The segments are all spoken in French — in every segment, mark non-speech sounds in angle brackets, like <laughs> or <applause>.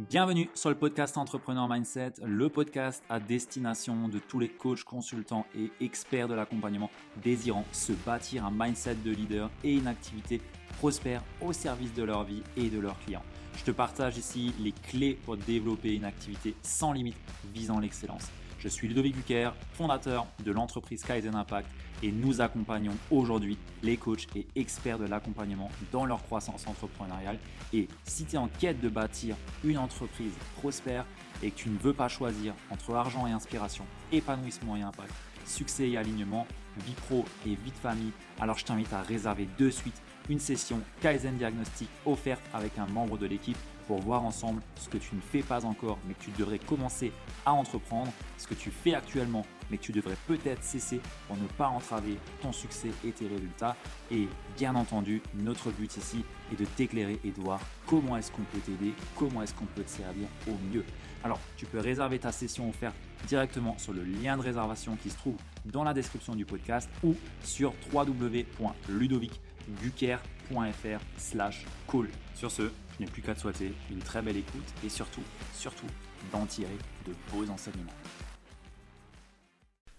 Bienvenue sur le podcast Entrepreneur Mindset, le podcast à destination de tous les coachs, consultants et experts de l'accompagnement désirant se bâtir un mindset de leader et une activité prospère au service de leur vie et de leurs clients. Je te partage ici les clés pour développer une activité sans limite visant l'excellence. Je suis Ludovic Buquer, fondateur de l'entreprise Kaizen Impact et nous accompagnons aujourd'hui les coachs et experts de l'accompagnement dans leur croissance entrepreneuriale. Et si tu es en quête de bâtir une entreprise prospère et que tu ne veux pas choisir entre argent et inspiration, épanouissement et impact, succès et alignement, vie pro et vie de famille, alors je t'invite à réserver de suite une session Kaizen Diagnostic offerte avec un membre de l'équipe pour voir ensemble ce que tu ne fais pas encore mais que tu devrais commencer à entreprendre, ce que tu fais actuellement mais que tu devrais peut-être cesser pour ne pas entraver ton succès et tes résultats. Et bien entendu, notre but ici est de t'éclairer et de voir comment est-ce qu'on peut t'aider, comment est-ce qu'on peut te servir au mieux. Alors, tu peux réserver ta session offerte directement sur le lien de réservation qui se trouve dans la description du podcast ou sur www.ludovic.fr slash call. Sur ce, je n'ai plus qu'à te souhaiter une très belle écoute et surtout, surtout, d'en tirer de beaux enseignements.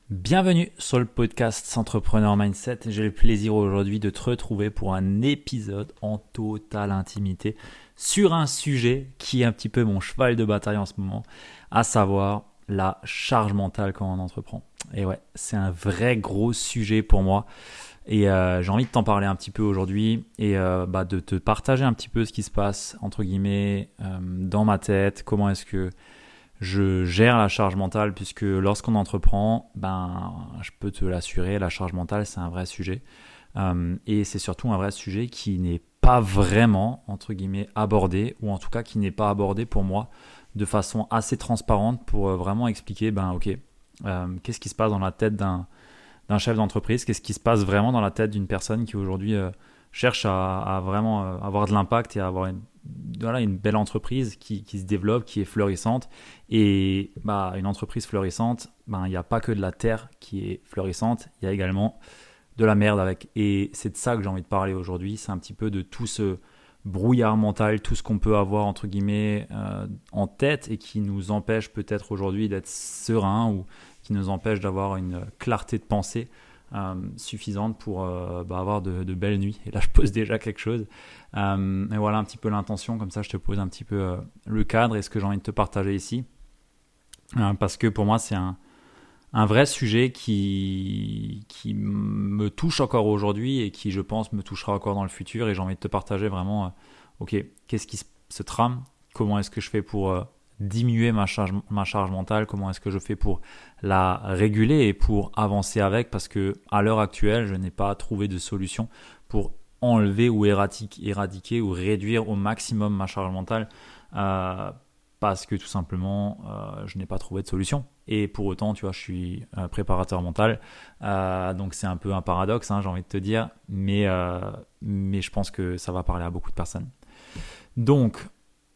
Bienvenue sur le podcast Entrepreneur Mindset. J'ai le plaisir aujourd'hui de te retrouver pour un épisode en totale intimité sur un sujet qui est un petit peu mon cheval de bataille en ce moment, à savoir la charge mentale quand on entreprend. Et ouais, c'est un vrai gros sujet pour moi. Et euh, j'ai envie de t'en parler un petit peu aujourd'hui et euh, bah, de te partager un petit peu ce qui se passe, entre guillemets, euh, dans ma tête, comment est-ce que je gère la charge mentale, puisque lorsqu'on entreprend, ben, je peux te l'assurer, la charge mentale, c'est un vrai sujet. et c'est surtout un vrai sujet qui n'est pas vraiment, entre guillemets, abordé, ou en tout cas qui n'est pas abordé pour moi de façon assez transparente pour vraiment expliquer, ben ok, qu'est-ce qui se passe dans la tête d'un d'un chef d'entreprise Qu'est-ce qui se passe vraiment dans la tête d'une personne qui aujourd'hui euh, cherche à, vraiment euh, avoir de l'impact et à avoir une, voilà, une belle entreprise qui, se développe, qui est florissante. Et bah, une entreprise florissante, ben, il n'y a pas que de la terre qui est florissante, il y a également de la merde avec. Et c'est de ça que j'ai envie de parler aujourd'hui. C'est un petit peu de tout ce brouillard mental, tout ce qu'on peut avoir entre guillemets euh, en tête et qui nous empêche peut-être aujourd'hui d'être serein ou qui nous empêche d'avoir une clarté de pensée euh, suffisante pour euh, bah, avoir de, belles nuits. Et là, je pose déjà quelque chose. Euh, et voilà un petit peu l'intention, comme ça, je te pose un petit peu le cadre et ce que j'ai envie de te partager ici. parce que pour moi, c'est un, vrai sujet qui, qui me touche encore aujourd'hui et qui, je pense, me touchera encore dans le futur. Et j'ai envie de te partager vraiment, ok, qu'est-ce qui se trame? Comment est-ce que je fais pour diminuer ma charge, ma charge mentale, comment est-ce que je fais pour la réguler et pour avancer avec, parce que à l'heure actuelle, je n'ai pas trouvé de solution pour enlever ou éradiquer, ou réduire au maximum ma charge mentale, euh, parce que tout simplement, euh, je n'ai pas trouvé de solution. Et pour autant, tu vois, je suis préparateur mental, euh, donc c'est un peu un paradoxe, hein, j'ai envie de te dire, mais, mais je pense que ça va parler à beaucoup de personnes. Donc,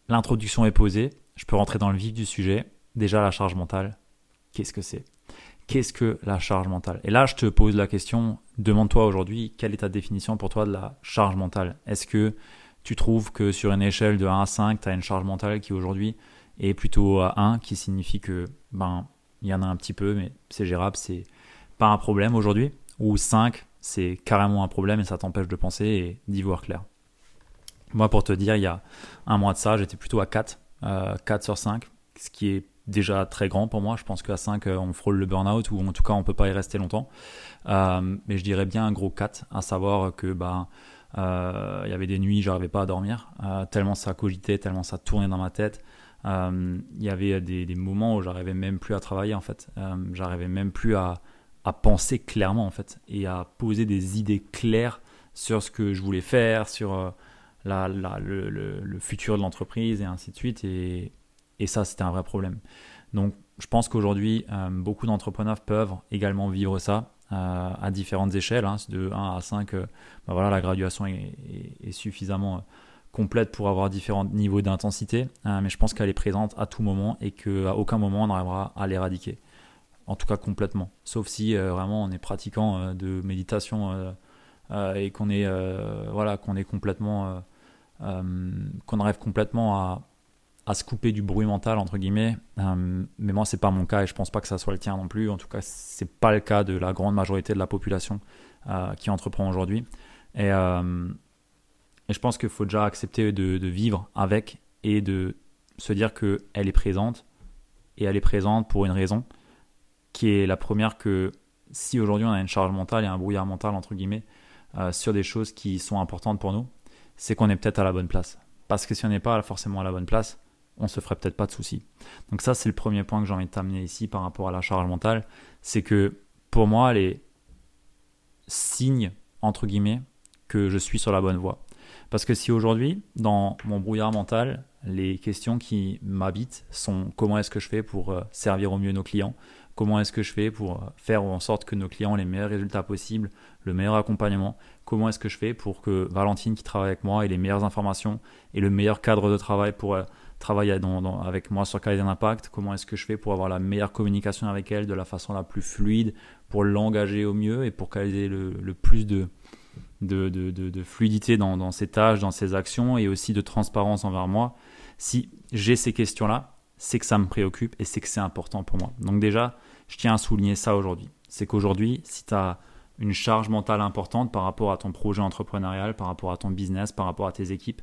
l'introduction est posée je peux rentrer dans le vif du sujet. Déjà, la charge mentale, qu'est-ce que c'est? Qu'est-ce que la charge mentale? Et là, je te pose la question, demande-toi aujourd'hui, quelle est ta définition pour toi de la charge mentale? Est-ce que tu trouves que sur une échelle de 1 à 5, tu as une charge mentale qui aujourd'hui est plutôt à 1, qui signifie que, ben, il y en a un petit peu, mais c'est gérable, c'est pas un problème aujourd'hui? Ou 5, c'est carrément un problème et ça t'empêche de penser et d'y voir clair? Moi, pour te dire, il y a un mois de ça, j'étais plutôt à 4 4 euh, sur 5, ce qui est déjà très grand pour moi. Je pense qu'à 5, euh, on frôle le burn-out ou en tout cas, on peut pas y rester longtemps. Euh, mais je dirais bien un gros 4, à savoir que bah, il y avait des nuits, j'arrivais pas à dormir, tellement ça cogitait, tellement ça tournait dans ma tête. Il y avait des, des, moments où j'arrivais même plus à travailler en fait. j'arrivais même plus à, à, penser clairement en fait et à poser des idées claires sur ce que je voulais faire, sur la, le, futur de l'entreprise et ainsi de suite. Et, et ça, c'était un vrai problème. Donc, je pense qu'aujourd'hui, euh, beaucoup d'entrepreneurs peuvent également vivre ça euh, à différentes échelles. Hein, de 1 à 5, euh, ben voilà, la graduation est, suffisamment complète pour avoir différents niveaux d'intensité. mais je pense qu'elle est présente à tout moment et qu'à aucun moment on n'arrivera à l'éradiquer. En tout cas, complètement. Sauf si vraiment on est pratiquant de méditation et qu'on est, voilà, qu'on est complètement qu'on arrive complètement à, se couper du bruit mental entre guillemets. Euh, mais moi, c'est pas mon cas et je pense pas que ça soit le tien non plus. En tout cas, c'est pas le cas de la grande majorité de la population euh, qui entreprend aujourd'hui. Et, euh, je pense qu'il faut déjà accepter de, vivre avec et de se dire qu'elle est présente et elle est présente pour une raison qui est la première que si aujourd'hui on a une charge mentale et un brouillard mental entre guillemets sur des choses qui sont importantes pour nous, c'est qu'on est peut-être à la bonne place. Parce que si on n'est pas forcément à la bonne place, on se ferait peut-être pas de soucis. Donc ça, c'est le premier point que j'ai envie de t'amener ici par rapport à la charge mentale, c'est que pour moi, les signes, entre guillemets, que je suis sur la bonne voie. Parce que si aujourd'hui, dans mon brouillard mental, les questions qui m'habitent sont comment est-ce que je fais pour euh, servir au mieux nos clients, comment est-ce que je fais pour euh, faire en sorte que nos clients aient les meilleurs résultats possibles, le meilleur accompagnement, comment est-ce que je fais pour que Valentine qui travaille avec moi ait les meilleures informations et le meilleur cadre de travail pour euh, travaille avec moi sur Kaizen Impact, comment est-ce que je fais pour avoir la meilleure communication avec elle de la façon la plus fluide, pour l'engager au mieux et pour qu'elle ait le, plus de, de, fluidité dans, dans, ses tâches, dans ses actions et aussi de transparence envers moi. Si j'ai ces questions-là, c'est que ça me préoccupe et c'est que c'est important pour moi. Donc déjà, je tiens à souligner ça aujourd'hui. C'est qu'aujourd'hui, si tu as une charge mentale importante par rapport à ton projet entrepreneurial, par rapport à ton business, par rapport à tes équipes,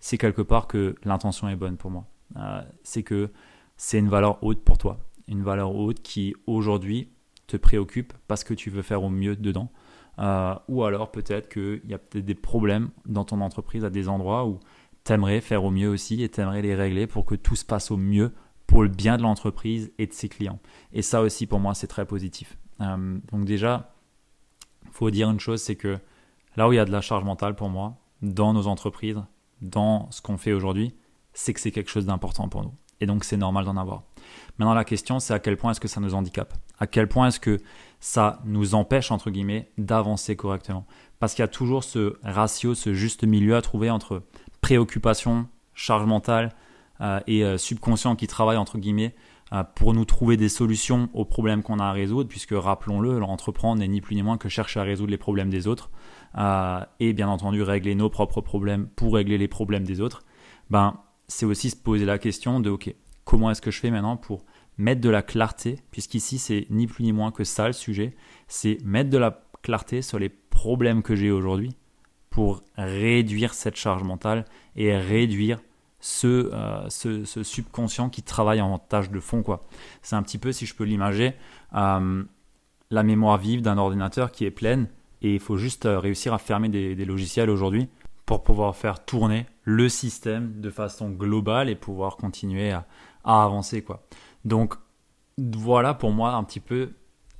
c'est quelque part que l'intention est bonne pour moi. Euh, c'est que c'est une valeur haute pour toi. Une valeur haute qui aujourd'hui te préoccupe parce que tu veux faire au mieux dedans. Euh, ou alors peut-être qu'il y a peut-être des problèmes dans ton entreprise à des endroits où tu aimerais faire au mieux aussi et tu aimerais les régler pour que tout se passe au mieux pour le bien de l'entreprise et de ses clients. Et ça aussi pour moi c'est très positif. Euh, donc déjà, il faut dire une chose, c'est que là où il y a de la charge mentale pour moi, dans nos entreprises, dans ce qu'on fait aujourd'hui, c'est que c'est quelque chose d'important pour nous. Et donc c'est normal d'en avoir. Maintenant la question c'est à quel point est-ce que ça nous handicape? À quel point est-ce que ça nous empêche, entre guillemets, d'avancer correctement. Parce qu'il y a toujours ce ratio, ce juste milieu à trouver entre préoccupation, charge mentale euh, et euh, subconscient qui travaille, entre guillemets, euh, pour nous trouver des solutions aux problèmes qu'on a à résoudre, puisque rappelons-le, l'entreprendre n'est ni plus ni moins que chercher à résoudre les problèmes des autres, et bien entendu régler nos propres problèmes pour régler les problèmes des autres, ben, c'est aussi se poser la question de, ok, comment est-ce que je fais maintenant pour mettre de la clarté, puisqu'ici c'est ni plus ni moins que ça le sujet, c'est mettre de la clarté sur les problèmes que j'ai aujourd'hui pour réduire cette charge mentale et réduire euh, ce, ce, subconscient qui travaille en tâche de fond. C'est un petit peu, si je peux l'imager, euh, la mémoire vive d'un ordinateur qui est pleine et il faut juste euh, réussir à fermer des, logiciels aujourd'hui pour pouvoir faire tourner le système de façon globale et pouvoir continuer à, à avancer. quoi. Donc voilà pour moi un petit peu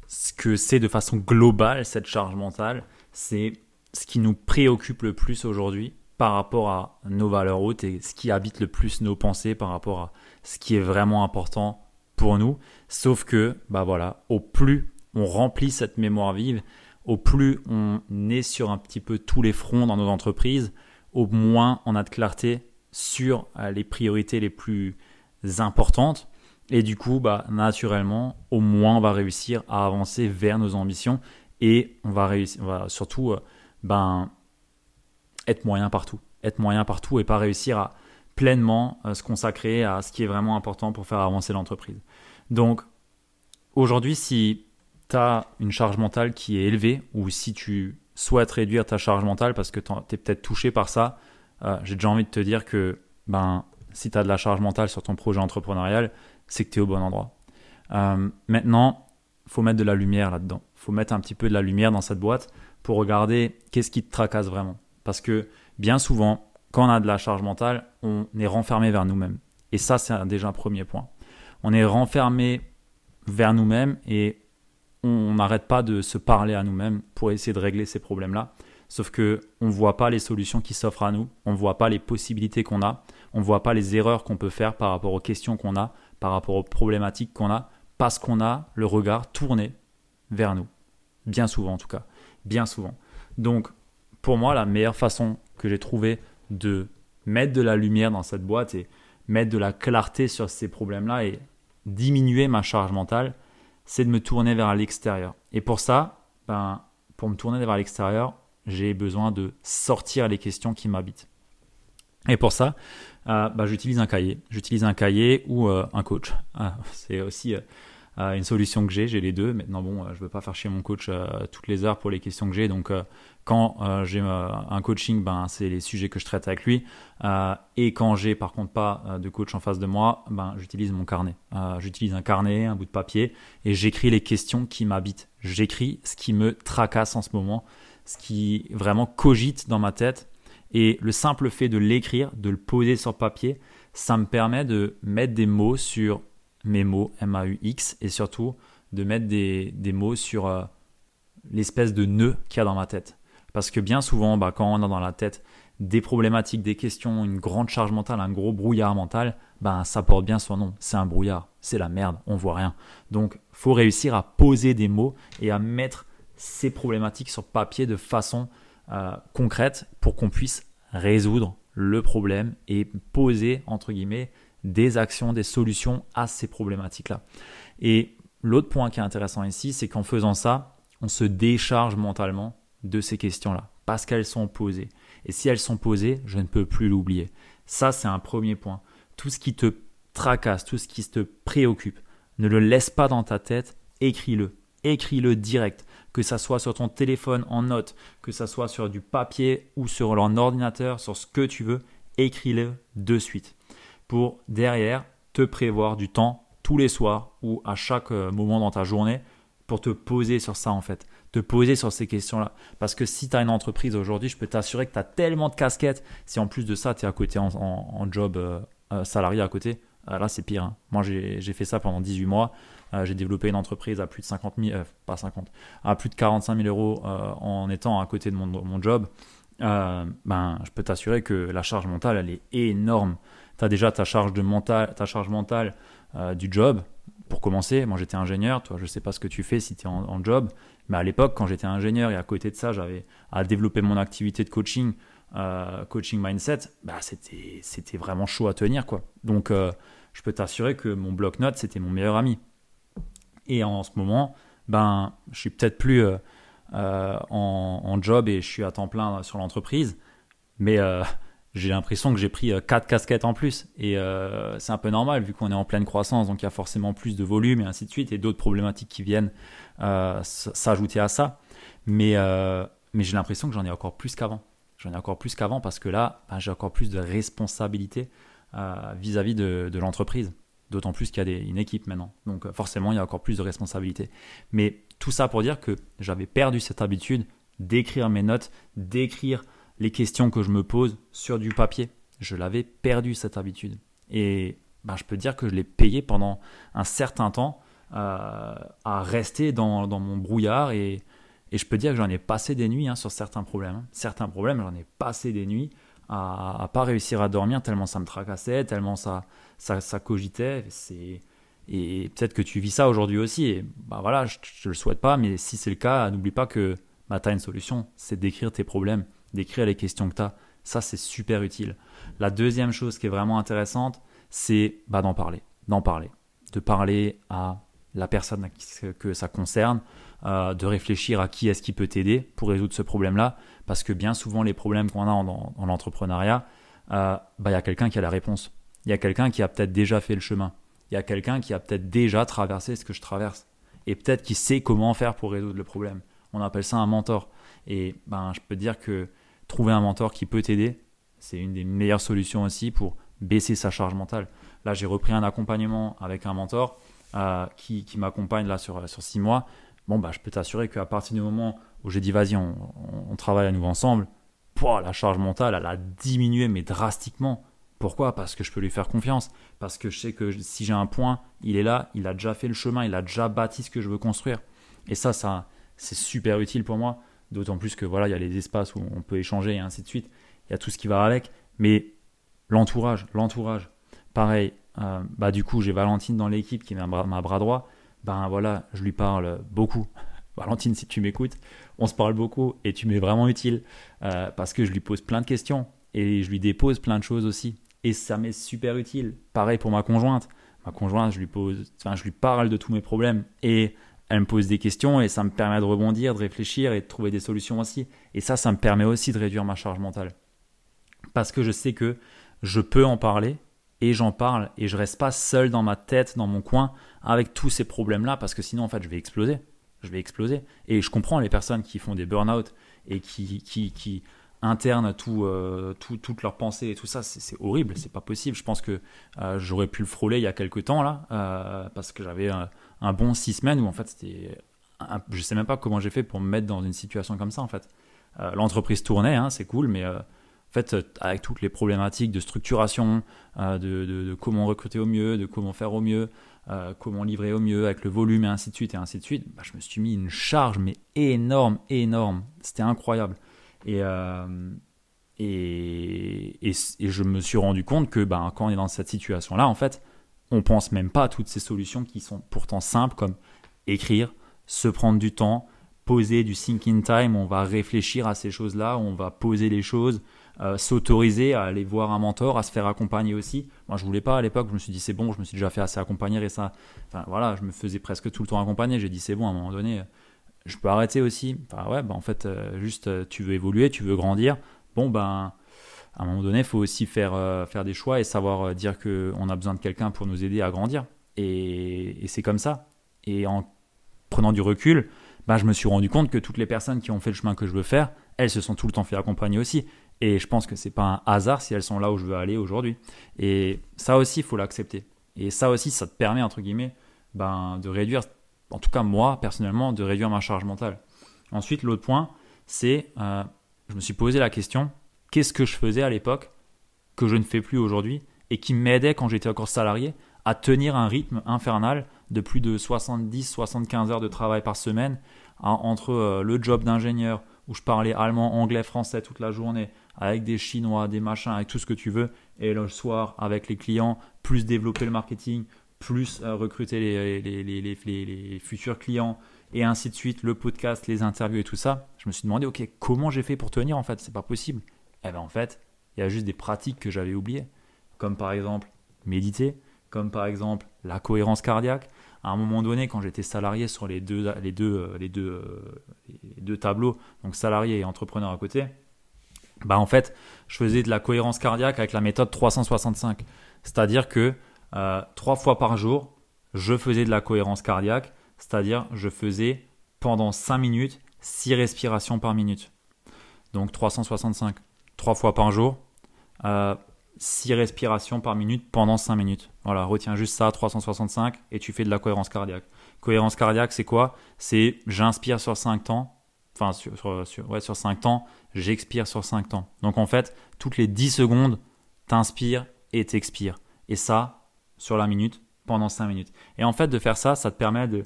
ce que c'est de façon globale cette charge mentale. C'est ce qui nous préoccupe le plus aujourd'hui par rapport à nos valeurs hautes et ce qui habite le plus nos pensées par rapport à ce qui est vraiment important pour nous. Sauf que, bah voilà, au plus on remplit cette mémoire vive, au plus on est sur un petit peu tous les fronts dans nos entreprises, au moins on a de clarté sur euh, les priorités les plus importantes. Et du coup, bah, naturellement, au moins on va réussir à avancer vers nos ambitions et on va, réussir, surtout euh, ben, être moyen partout. Être moyen partout et pas réussir à pleinement euh, se consacrer à ce qui est vraiment important pour faire avancer l'entreprise. Donc, aujourd'hui, si tu as une charge mentale qui est élevée ou si tu souhaites réduire ta charge mentale parce que tu es peut-être touché par ça, euh, j'ai déjà envie de te dire que ben, si tu as de la charge mentale sur ton projet entrepreneurial, c'est que tu es au bon endroit. Euh, maintenant, faut mettre de la lumière là-dedans. faut mettre un petit peu de la lumière dans cette boîte pour regarder qu'est-ce qui te tracasse vraiment. Parce que bien souvent, quand on a de la charge mentale, on est renfermé vers nous-mêmes. Et ça, c'est déjà un premier point. On est renfermé vers nous-mêmes et on n'arrête pas de se parler à nous-mêmes pour essayer de régler ces problèmes-là. Sauf que on ne voit pas les solutions qui s'offrent à nous, on ne voit pas les possibilités qu'on a, on ne voit pas les erreurs qu'on peut faire par rapport aux questions qu'on a, par rapport aux problématiques qu'on a, parce qu'on a le regard tourné vers nous. Bien souvent en tout cas. Bien souvent. Donc pour moi, la meilleure façon que j'ai trouvé de mettre de la lumière dans cette boîte et mettre de la clarté sur ces problèmes-là et diminuer ma charge mentale, c'est de me tourner vers l'extérieur. Et pour ça, ben, pour me tourner vers l'extérieur, j'ai besoin de sortir les questions qui m'habitent. Et pour ça, bah, j'utilise un cahier. J'utilise un cahier ou un coach. Ah, c'est aussi une solution que j'ai. J'ai les deux. Maintenant, bon, je veux pas faire chier mon coach toutes les heures pour les questions que j'ai. Donc, quand euh, j'ai euh, un coaching, ben, c'est les sujets que je traite avec lui. Euh, et quand j'ai par contre pas de coach en face de moi, ben, j'utilise mon carnet. j'utilise un carnet, un bout de papier, et j'écris les questions qui m'habitent. J'écris ce qui me tracasse en ce moment, ce qui vraiment cogite dans ma tête. Et le simple fait de l'écrire, de le poser sur papier, ça me permet de mettre des mots sur mes mots, M-A-U-X, et surtout de mettre des, des mots sur l'espèce de nœud qu'il y a dans ma tête. Parce que bien souvent, bah, quand on a dans la tête des problématiques, des questions, une grande charge mentale, un gros brouillard mental, bah, ça porte bien son nom. C'est un brouillard, c'est la merde, on voit rien. Donc, faut réussir à poser des mots et à mettre ces problématiques sur papier de façon euh, concrète pour qu'on puisse résoudre le problème et poser, entre guillemets, des actions, des solutions à ces problématiques-là. Et l'autre point qui est intéressant ici, c'est qu'en faisant ça, on se décharge mentalement de ces questions-là, parce qu'elles sont posées. Et si elles sont posées, je ne peux plus l'oublier. Ça, c'est un premier point. Tout ce qui te tracasse, tout ce qui te préoccupe, ne le laisse pas dans ta tête, écris-le. Écris-le direct, que ça soit sur ton téléphone en note, que ça soit sur du papier ou sur un ordinateur, sur ce que tu veux, écris-le de suite. Pour derrière te prévoir du temps tous les soirs ou à chaque euh, moment dans ta journée pour te poser sur ça en fait te poser sur ces questions-là. Parce que si tu as une entreprise aujourd'hui, je peux t'assurer que tu as tellement de casquettes. Si en plus de ça, tu es à côté en, job euh, euh, salarié à côté, là c'est pire. Hein. Moi j'ai fait ça pendant 18 mois. j'ai développé une entreprise à plus de 50 000, pas 50, à plus de 45 000 euros en étant à côté de mon, job. ben, je peux t'assurer que la charge mentale, elle est énorme. Tu as déjà ta charge, de mental, ta charge mentale du job. Pour commencer, moi j'étais ingénieur, toi je sais pas ce que tu fais si tu es en job, mais à l'époque, quand j'étais ingénieur et à côté de ça, j'avais à développer mon activité de coaching, euh, coaching mindset, bah c'était, c'était vraiment chaud à tenir. quoi. Donc, euh, je peux t'assurer que mon bloc-notes, c'était mon meilleur ami. Et en ce moment, ben, je suis peut-être plus euh, en, job et je suis à temps plein sur l'entreprise, mais j'ai l'impression que j'ai pris quatre casquettes en plus. Et c'est un peu normal vu qu'on est en pleine croissance, donc il y a forcément plus de volume et ainsi de suite, et d'autres problématiques qui viennent s'ajouter à ça. Mais, mais j'ai l'impression que j'en ai encore plus qu'avant. J'en ai encore plus qu'avant parce que là, ben, j'ai encore plus de responsabilités euh, vis-à-vis de, l'entreprise. D'autant plus qu'il y a une équipe maintenant. Donc forcément, il y a encore plus de responsabilités. Mais tout ça pour dire que j'avais perdu cette habitude d'écrire mes notes, d'écrire les questions que je me pose sur du papier. Je l'avais perdu cette habitude. Et ben, je peux dire que je l'ai payé pendant un certain temps à rester dans, mon brouillard et, je peux dire que j'en ai passé des nuits hein, sur certains problèmes. Hein. Certains problèmes, j'en ai passé des nuits à, à pas réussir à dormir tellement ça me tracassait, tellement ça, ça, cogitait. Et peut-être que tu vis ça aujourd'hui aussi. Et bah voilà, je ne le souhaite pas, mais si c'est le cas, n'oublie pas que bah, tu as une solution, c'est d'écrire tes problèmes, d'écrire les questions que tu as. Ça, c'est super utile. La deuxième chose qui est vraiment intéressante, c'est bah, d'en parler. D'en parler. De parler à la personne que ça concerne, euh, de réfléchir à qui est-ce qui peut t'aider pour résoudre ce problème-là, parce que bien souvent les problèmes qu'on a en, en l'entrepreneuriat, euh, bah, il y a quelqu'un qui a la réponse. Il y a quelqu'un qui a peut-être déjà fait le chemin. Il y a quelqu'un qui a peut-être déjà traversé ce que je traverse. Et peut-être qui sait comment faire pour résoudre le problème. On appelle ça un mentor. Et ben, je peux dire que trouver un mentor qui peut t'aider, c'est une des meilleures solutions aussi pour baisser sa charge mentale. Là, j'ai repris un accompagnement avec un mentor euh, qui, m'accompagne là sur, sur six mois, bon, bah, je peux t'assurer qu'à partir du moment où j'ai dit vas-y, on, travaille à nouveau ensemble, la charge mentale, elle a diminué, mais drastiquement. Pourquoi? Parce que je peux lui faire confiance. Parce que je sais que si j'ai un point, il est là, il a déjà fait le chemin, il a déjà bâti ce que je veux construire. Et ça, ça c'est super utile pour moi. D'autant plus que voilà, il y a les espaces où on peut échanger et ainsi de suite. Il y a tout ce qui va avec. Mais l'entourage, l'entourage. Pareil, euh, bah, du coup, j'ai Valentine dans l'équipe qui est ma bras, droit. Ben voilà, je lui parle beaucoup. <laughs> Valentine, si tu m'écoutes, on se parle beaucoup et tu m'es vraiment utile euh, parce que je lui pose plein de questions et je lui dépose plein de choses aussi. Et ça m'est super utile. Pareil pour ma conjointe. Ma conjointe, je lui pose, enfin, je lui parle de tous mes problèmes et elle me pose des questions et ça me permet de rebondir, de réfléchir et de trouver des solutions aussi. Et ça, ça me permet aussi de réduire ma charge mentale. Parce que je sais que je peux en parler et j'en parle et je reste pas seul dans ma tête, dans mon coin, avec tous ces problèmes-là, parce que sinon, en fait, je vais exploser. Je vais exploser. Et je comprends les personnes qui font des burn-out et qui, internent euh, tout, toutes leurs pensées et tout ça, c'est horrible, c'est pas possible. Je pense que euh, j'aurais pu le frôler il y a quelques temps, là, euh, parce que j'avais un, un, bon six semaines où, en fait, c'était. Je sais même pas comment j'ai fait pour me mettre dans une situation comme ça, en fait. L'entreprise tournait, hein, c'est cool, mais en fait, euh, avec toutes les problématiques de structuration, euh, de, comment recruter au mieux, de comment faire au mieux, euh, comment livrer au mieux, avec le volume et ainsi de suite, et ainsi de suite, bah, je me suis mis une charge, mais énorme, énorme. C'était incroyable. Et, et, je me suis rendu compte que bah, quand on est dans cette situation-là, en fait, on pense même pas à toutes ces solutions qui sont pourtant simples, comme écrire, se prendre du temps, poser du thinking time, on va réfléchir à ces choses-là, on va poser les choses, euh, s'autoriser à aller voir un mentor, à se faire accompagner aussi. Moi, je voulais pas à l'époque. Je me suis dit c'est bon, je me suis déjà fait assez accompagner et ça. Enfin voilà, je me faisais presque tout le temps accompagner. J'ai dit c'est bon, à un moment donné, je peux arrêter aussi. Enfin ouais, bah, en fait, euh, juste euh, tu veux évoluer, tu veux grandir. Bon ben, à un moment donné, il faut aussi faire faire des choix et savoir dire que on a besoin de quelqu'un pour nous aider à grandir. Et, et c'est comme ça. Et en prenant du recul, bah, je me suis rendu compte que toutes les personnes qui ont fait le chemin que je veux faire, elles se sont tout le temps fait accompagner aussi. Et je pense que c'est pas un hasard si elles sont là où je veux aller aujourd'hui. Et ça aussi, il faut l'accepter. Et ça aussi, ça te permet, entre guillemets, ben, de réduire, en tout cas moi, personnellement, de réduire ma charge mentale. Ensuite, l'autre point, c'est, euh, je me suis posé la question, qu'est-ce que je faisais à l'époque que je ne fais plus aujourd'hui et qui m'aidait quand j'étais encore salarié à tenir un rythme infernal de plus de 70-75 heures de travail par semaine entre euh, le job d'ingénieur où je parlais allemand, anglais, français toute la journée, avec des Chinois, des machins, avec tout ce que tu veux, et le soir avec les clients, plus développer le marketing, plus euh, recruter les, futurs clients, et ainsi de suite, le podcast, les interviews et tout ça, je me suis demandé, ok, comment j'ai fait pour tenir en fait? C'est pas possible. Eh bien en fait, il y a juste des pratiques que j'avais oubliées, comme par exemple méditer, comme par exemple la cohérence cardiaque. À un moment donné, quand j'étais salarié sur les deux, euh, les deux tableaux, donc salarié et entrepreneur à côté, bah en fait, je faisais de la cohérence cardiaque avec la méthode 365. C'est-à-dire que euh, trois fois par jour, je faisais de la cohérence cardiaque, c'est-à-dire je faisais pendant 5 minutes 6 respirations par minute. Donc 365, trois fois par jour, euh, 6 respirations par minute pendant 5 minutes. Voilà, retiens juste ça, 365, et tu fais de la cohérence cardiaque. Cohérence cardiaque, c'est quoi? C'est j'inspire sur 5 temps, enfin sur, sur, ouais, sur 5 temps, j'expire sur 5 temps. Donc en fait, toutes les 10 secondes, t'inspires et t'expires. Et ça, sur la minute, pendant 5 minutes. Et en fait, de faire ça, ça te permet de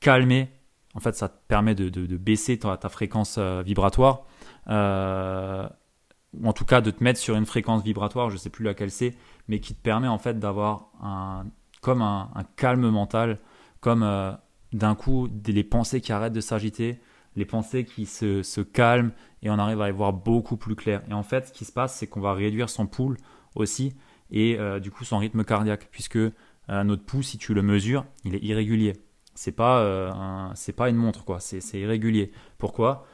calmer, en fait, ça te permet de, baisser ta, fréquence euh, vibratoire, euh, ou en tout cas de te mettre sur une fréquence vibratoire, je ne sais plus laquelle c'est, mais qui te permet en fait d'avoir un, comme un, calme mental, comme euh, d'un coup les pensées qui arrêtent de s'agiter, les pensées qui se, calment et on arrive à y voir beaucoup plus clair. Et en fait, ce qui se passe, c'est qu'on va réduire son pouls aussi et euh, du coup son rythme cardiaque, puisque euh, notre pouls, si tu le mesures, il est irrégulier. C'est pas, euh, pas une montre, quoi. C'est irrégulier. Pourquoi?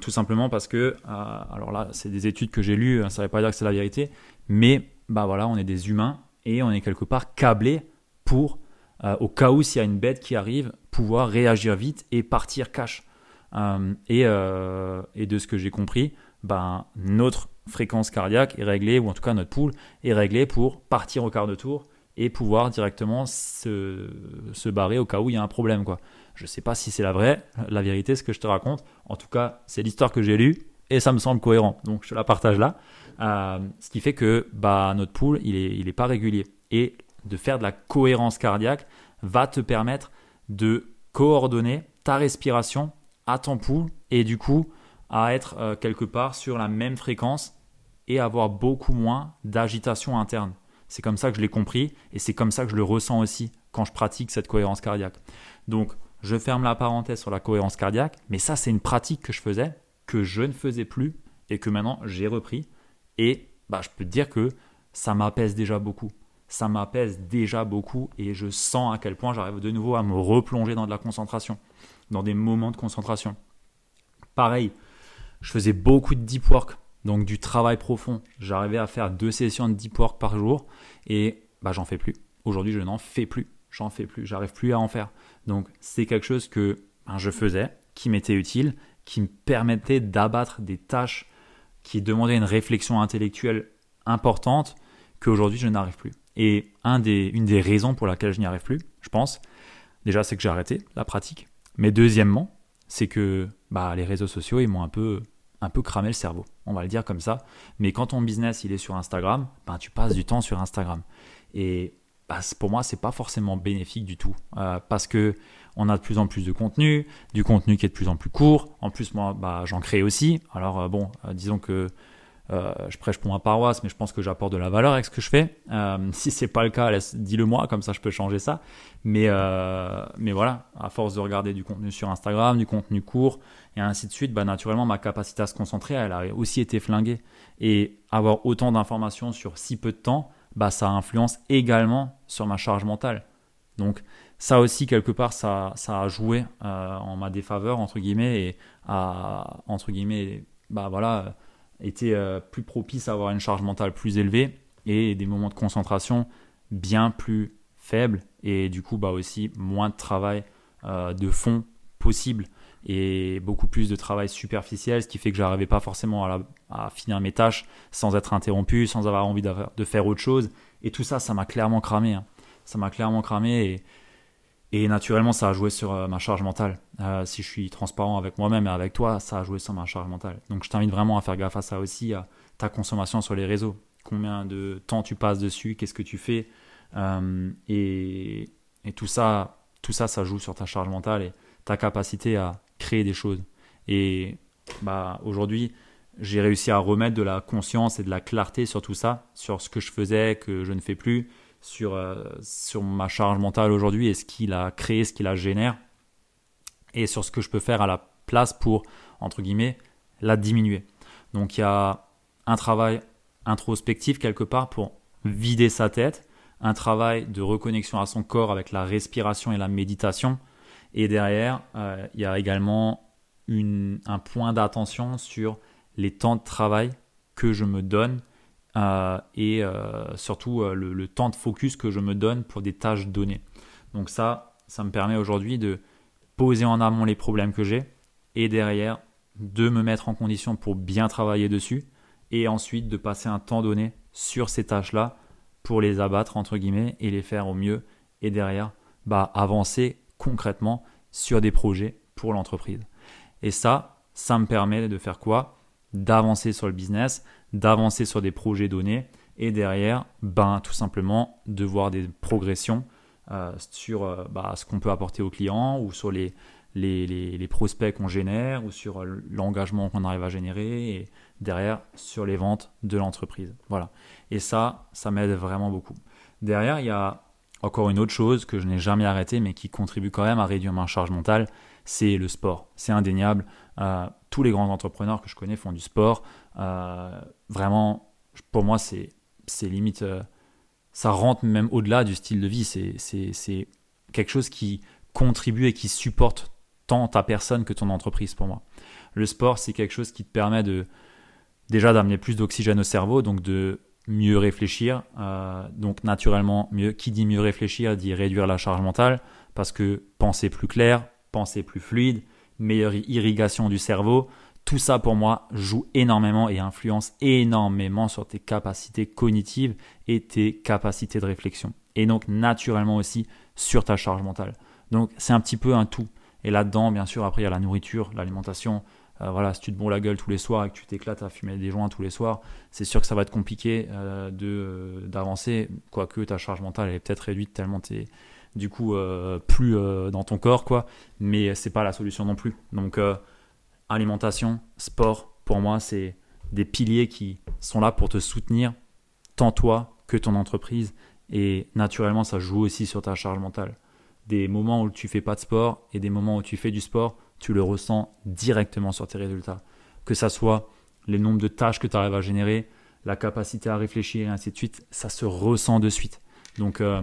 Tout simplement parce que, alors là, c'est des études que j'ai lues, ça ne veut pas dire que c'est la vérité, mais bah voilà, on est des humains et on est quelque part câblé pour, au cas où s'il y a une bête qui arrive, pouvoir réagir vite et partir cash. Euh, euh, et, de ce que j'ai compris, ben, notre fréquence cardiaque est réglée, ou en tout cas notre pool est réglé pour partir au quart de tour et pouvoir directement se, se barrer au cas où il y a un problème. Quoi. Je ne sais pas si c'est la vraie, la vérité, ce que je te raconte. En tout cas, c'est l'histoire que j'ai lue et ça me semble cohérent. Donc je la partage là. Euh, ce qui fait que bah, notre pool, il n'est il est pas régulier. Et de faire de la cohérence cardiaque va te permettre de coordonner ta respiration à pouls et du coup à être euh, quelque part sur la même fréquence et avoir beaucoup moins d'agitation interne. C'est comme ça que je l'ai compris et c'est comme ça que je le ressens aussi quand je pratique cette cohérence cardiaque. Donc, je ferme la parenthèse sur la cohérence cardiaque, mais ça, c'est une pratique que je faisais, que je ne faisais plus et que maintenant j'ai repris. Et bah, je peux te dire que ça m'apaise déjà beaucoup. Ça m'apaise déjà beaucoup et je sens à quel point j'arrive de nouveau à me replonger dans de la concentration dans des moments de concentration. Pareil, je faisais beaucoup de deep work donc du travail profond. J'arrivais à faire deux sessions de deep work par jour et bah, j'en fais plus. Aujourd'hui, je n'en fais plus. J'en fais plus. J'arrive plus à en faire. Donc, c'est quelque chose que ben, je faisais, qui m'était utile, qui me permettait d'abattre des tâches qui demandaient une réflexion intellectuelle importante qu'aujourd'hui je n'arrive plus. Et une des raisons pour laquelle je n'y arrive plus, je pense, déjà c'est que j'ai arrêté la pratique. Mais deuxièmement, c'est que bah, les réseaux sociaux, ils m'ont un peu, un peu cramé le cerveau. On va le dire comme ça. Mais quand ton business, il est sur Instagram, ben, tu passes du temps sur Instagram. Et bah, pour moi, c'est pas forcément bénéfique du tout. Euh, parce que on a de plus en plus de contenu, du contenu qui est de plus en plus court. En plus, moi, bah, j'en crée aussi. Alors, euh, bon, euh, disons que euh, je prêche pour ma paroisse, mais je pense que j'apporte de la valeur avec ce que je fais. Euh, <laughs> si c'est pas le cas, dis-le moi, comme ça je peux changer ça. Mais, euh, mais voilà, à force de regarder du contenu sur Instagram, du contenu court, et ainsi de suite, bah, naturellement, ma capacité à se concentrer, elle a aussi été flinguée. Et avoir autant d'informations sur si peu de temps, bah, ça influence également sur ma charge mentale. Donc ça aussi, quelque part, ça, ça a joué en ma défaveur, entre guillemets, et à, entre guillemets, bah voilà était euh, plus propice à avoir une charge mentale plus élevée et des moments de concentration bien plus faibles et du coup bah aussi moins de travail euh, de fond possible et beaucoup plus de travail superficiel, ce qui fait que j'arrivais pas forcément à, finir mes tâches sans être interrompu, sans avoir envie de, faire autre chose. Et tout ça, ça m'a clairement cramé. Hein. Ça m'a clairement cramé et naturellement, ça a joué sur euh, ma charge mentale. Euh, si je suis transparent avec moi-même et avec toi, ça a joué sur ma charge mentale. Donc je t'invite vraiment à faire gaffe à ça aussi, à ta consommation sur les réseaux. Combien de temps tu passes dessus, qu'est-ce que tu fais. Euh, et, tout ça, tout ça, ça joue sur ta charge mentale et ta capacité à créer des choses. Et bah, aujourd'hui, j'ai réussi à remettre de la conscience et de la clarté sur tout ça, sur ce que je faisais, que je ne fais plus, sur, euh, sur ma charge mentale aujourd'hui et ce qu'il a créé, ce qu'il a génère, et sur ce que je peux faire à la place pour, entre guillemets, la diminuer. Donc il y a un travail introspectif quelque part pour vider sa tête, un travail de reconnexion à son corps avec la respiration et la méditation, et derrière, euh, il y a également une, un point d'attention sur les temps de travail que je me donne et euh, surtout euh, le, temps de focus que je me donne pour des tâches données. Donc ça, ça me permet aujourd'hui de poser en amont les problèmes que j'ai et derrière de me mettre en condition pour bien travailler dessus et ensuite de passer un temps donné sur ces tâches-là pour les abattre entre guillemets et les faire au mieux et derrière bah, avancer concrètement sur des projets pour l'entreprise. Et ça, ça me permet de faire quoi? D'avancer sur le business, d'avancer sur des projets donnés et derrière, ben, tout simplement de voir des progressions euh, sur euh, bah, ce qu'on peut apporter aux clients ou sur les, prospects qu'on génère ou sur l'engagement qu'on arrive à générer et derrière sur les ventes de l'entreprise. Voilà. Et ça, ça m'aide vraiment beaucoup. Derrière, il y a encore une autre chose que je n'ai jamais arrêté mais qui contribue quand même à réduire ma charge mentale, c'est le sport. C'est indéniable. Tous les grands entrepreneurs que je connais font du sport. Euh, vraiment, pour moi, c'est limite. Euh, ça rentre même au-delà du style de vie. C'est quelque chose qui contribue et qui supporte tant ta personne que ton entreprise pour moi. Le sport, c'est quelque chose qui te permet déjà d'amener plus d'oxygène au cerveau, donc de mieux réfléchir. Euh, donc naturellement, mieux, qui dit mieux réfléchir dit réduire la charge mentale, parce que penser plus clair, penser plus fluide, meilleure irrigation du cerveau, tout ça pour moi joue énormément et influence énormément sur tes capacités cognitives et tes capacités de réflexion. Et donc naturellement aussi sur ta charge mentale. Donc c'est un petit peu un tout. Et là-dedans, bien sûr, après il y a la nourriture, l'alimentation. Euh, voilà, si tu te bourres la gueule tous les soirs et que tu t'éclates à fumer des joints tous les soirs, c'est sûr que ça va être compliqué euh, de euh, d'avancer. Quoique ta charge mentale est peut-être réduite tellement tu du coup plus dans ton corps, quoi. Mais c'est pas la solution non plus. Donc alimentation, sport, pour moi, c'est des piliers qui sont là pour te soutenir, tant toi que ton entreprise. Et naturellement, ça joue aussi sur ta charge mentale. Des moments où tu fais pas de sport et des moments où tu fais du sport, tu le ressens directement sur tes résultats. Que ça soit les nombres de tâches que tu arrives à générer, la capacité à réfléchir et ainsi de suite, ça se ressent de suite. Donc, euh,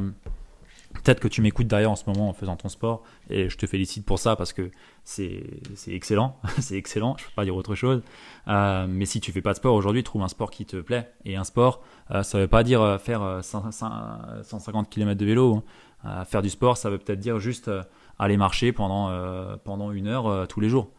Peut-être que tu m'écoutes derrière en ce moment en faisant ton sport et je te félicite pour ça parce que c'est excellent, <laughs> c'est excellent, je ne peux pas dire autre chose. Euh, mais si tu fais pas de sport aujourd'hui, trouve un sport qui te plaît. Et un sport, euh, ça veut pas dire euh, faire 150 km de vélo. Hein. faire du sport, ça veut peut-être dire juste aller marcher pendant, pendant une heure tous les jours.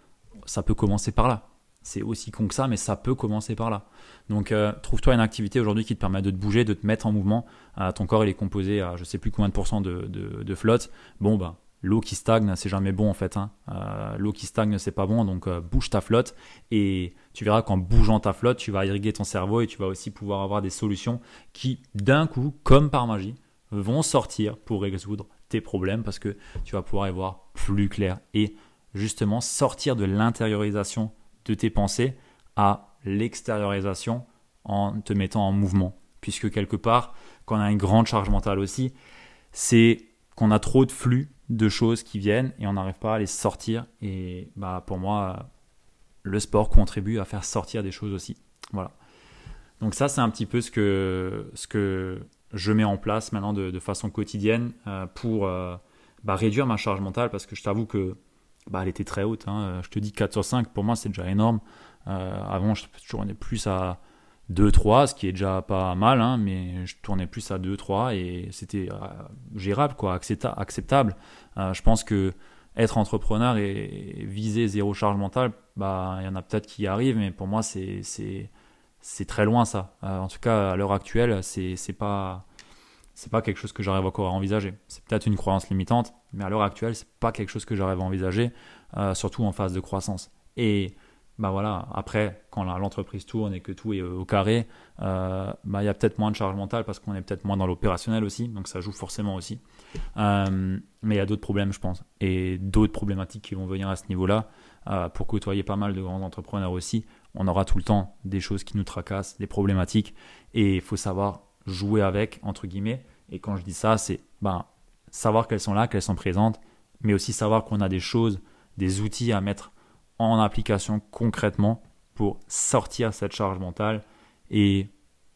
Ça peut commencer par là. C'est aussi con que ça, mais ça peut commencer par là. Donc, euh, trouve-toi une activité aujourd'hui qui te permet de te bouger, de te mettre en mouvement. Euh, ton corps, il est composé à je sais plus combien de pourcents de, flotte. Bon, bah, l'eau qui stagne, c'est jamais bon en fait. Hein. Euh, l'eau qui stagne, c'est pas bon. Donc, bouge ta flotte. Et tu verras qu'en bougeant ta flotte, tu vas irriguer ton cerveau et tu vas aussi pouvoir avoir des solutions qui, d'un coup, comme par magie, vont sortir pour résoudre tes problèmes parce que tu vas pouvoir y voir plus clair et justement sortir de l'intériorisation de tes pensées à l'extériorisation en te mettant en mouvement. Puisque quelque part, quand on a une grande charge mentale aussi, c'est qu'on a trop de flux de choses qui viennent et on n'arrive pas à les sortir. Et bah, pour moi, le sport contribue à faire sortir des choses aussi. Voilà. Donc ça, c'est un petit peu ce que, ce que je mets en place maintenant de, façon quotidienne euh, pour euh, bah, réduire ma charge mentale parce que je t'avoue que bah, elle était très haute. Hein. Je te dis 4 sur 5, pour moi, c'est déjà énorme. Euh, avant, je tournais plus à 2-3, ce qui est déjà pas mal, hein, mais je tournais plus à 2-3 et c'était euh, gérable, quoi, acceptable. Euh, je pense que être entrepreneur et viser zéro charge mentale, bah, il y en a peut-être qui y arrivent, mais pour moi, c'est, très loin ça. en tout cas, à l'heure actuelle, c'est pas c'est pas quelque chose que j'arrive encore à envisager. C'est peut-être une croyance limitante, mais à l'heure actuelle, c'est pas quelque chose que j'arrive à envisager, euh, surtout en phase de croissance. Et bah voilà, après, quand l'entreprise tourne et que tout est au carré, euh, bah, il y a peut-être moins de charge mentale parce qu'on est peut-être moins dans l'opérationnel aussi, donc ça joue forcément aussi. Euh, mais il y a d'autres problèmes, je pense, et d'autres problématiques qui vont venir à ce niveau-là. pour côtoyer pas mal de grands entrepreneurs aussi, on aura tout le temps des choses qui nous tracassent, des problématiques, et il faut savoir jouer avec, entre guillemets. Et quand je dis ça, c'est ben, savoir qu'elles sont là, qu'elles sont présentes, mais aussi savoir qu'on a des choses, des outils à mettre en application concrètement pour sortir cette charge mentale et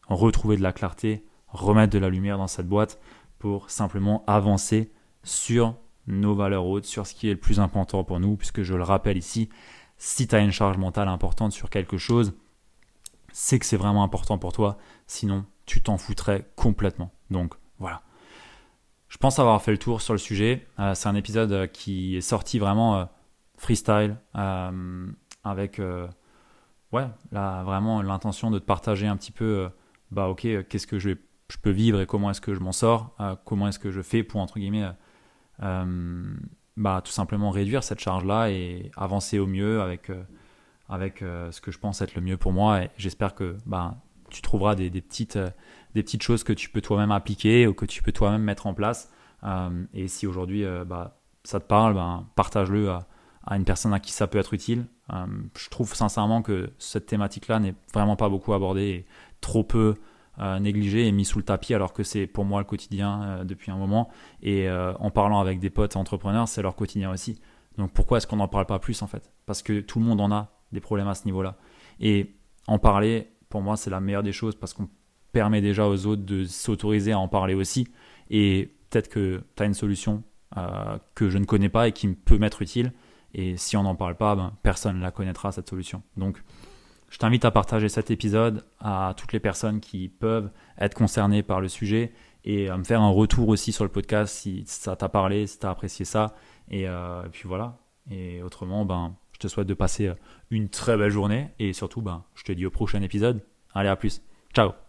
retrouver de la clarté, remettre de la lumière dans cette boîte pour simplement avancer sur nos valeurs hautes, sur ce qui est le plus important pour nous, puisque je le rappelle ici, si tu as une charge mentale importante sur quelque chose, c'est que c'est vraiment important pour toi, sinon tu t'en foutrais complètement. Donc voilà. Je pense avoir fait le tour sur le sujet. Euh, c'est un épisode euh, qui est sorti vraiment euh, freestyle, avec ouais, là, vraiment l'intention de te partager un petit peu, bah ok, qu'est-ce que je, peux vivre et comment est-ce que je m'en sors, comment est-ce que je fais pour, entre guillemets, bah, tout simplement réduire cette charge-là et avancer au mieux avec, avec ce que je pense être le mieux pour moi. Et j'espère que bah, tu trouveras des, petites, euh, des petites choses que tu peux toi-même appliquer ou que tu peux toi-même mettre en place. Euh, et si aujourd'hui euh, bah, ça te parle, ben, partage-le à, une personne à qui ça peut être utile. je trouve sincèrement que cette thématique-là n'est vraiment pas beaucoup abordée trop peu négligée et mise sous le tapis alors que c'est pour moi le quotidien depuis un moment. Et en parlant avec des potes entrepreneurs, c'est leur quotidien aussi. Donc pourquoi est-ce qu'on n'en parle pas plus en fait? Parce que tout le monde en a des problèmes à ce niveau-là. Et en parler, pour moi, c'est la meilleure des choses parce qu'on permet déjà aux autres de s'autoriser à en parler aussi. Et peut-être que tu as une solution euh, que je ne connais pas et qui peut m'être utile. Et si on n'en parle pas, ben, personne ne la connaîtra, cette solution. Donc, je t'invite à partager cet épisode à toutes les personnes qui peuvent être concernées par le sujet et à me faire un retour aussi sur le podcast si ça t'a parlé, si tu as apprécié ça. Et, euh, puis voilà. Et autrement, ben, te souhaite de passer une très belle journée et surtout, ben, je te dis au prochain épisode. Allez, à plus. Ciao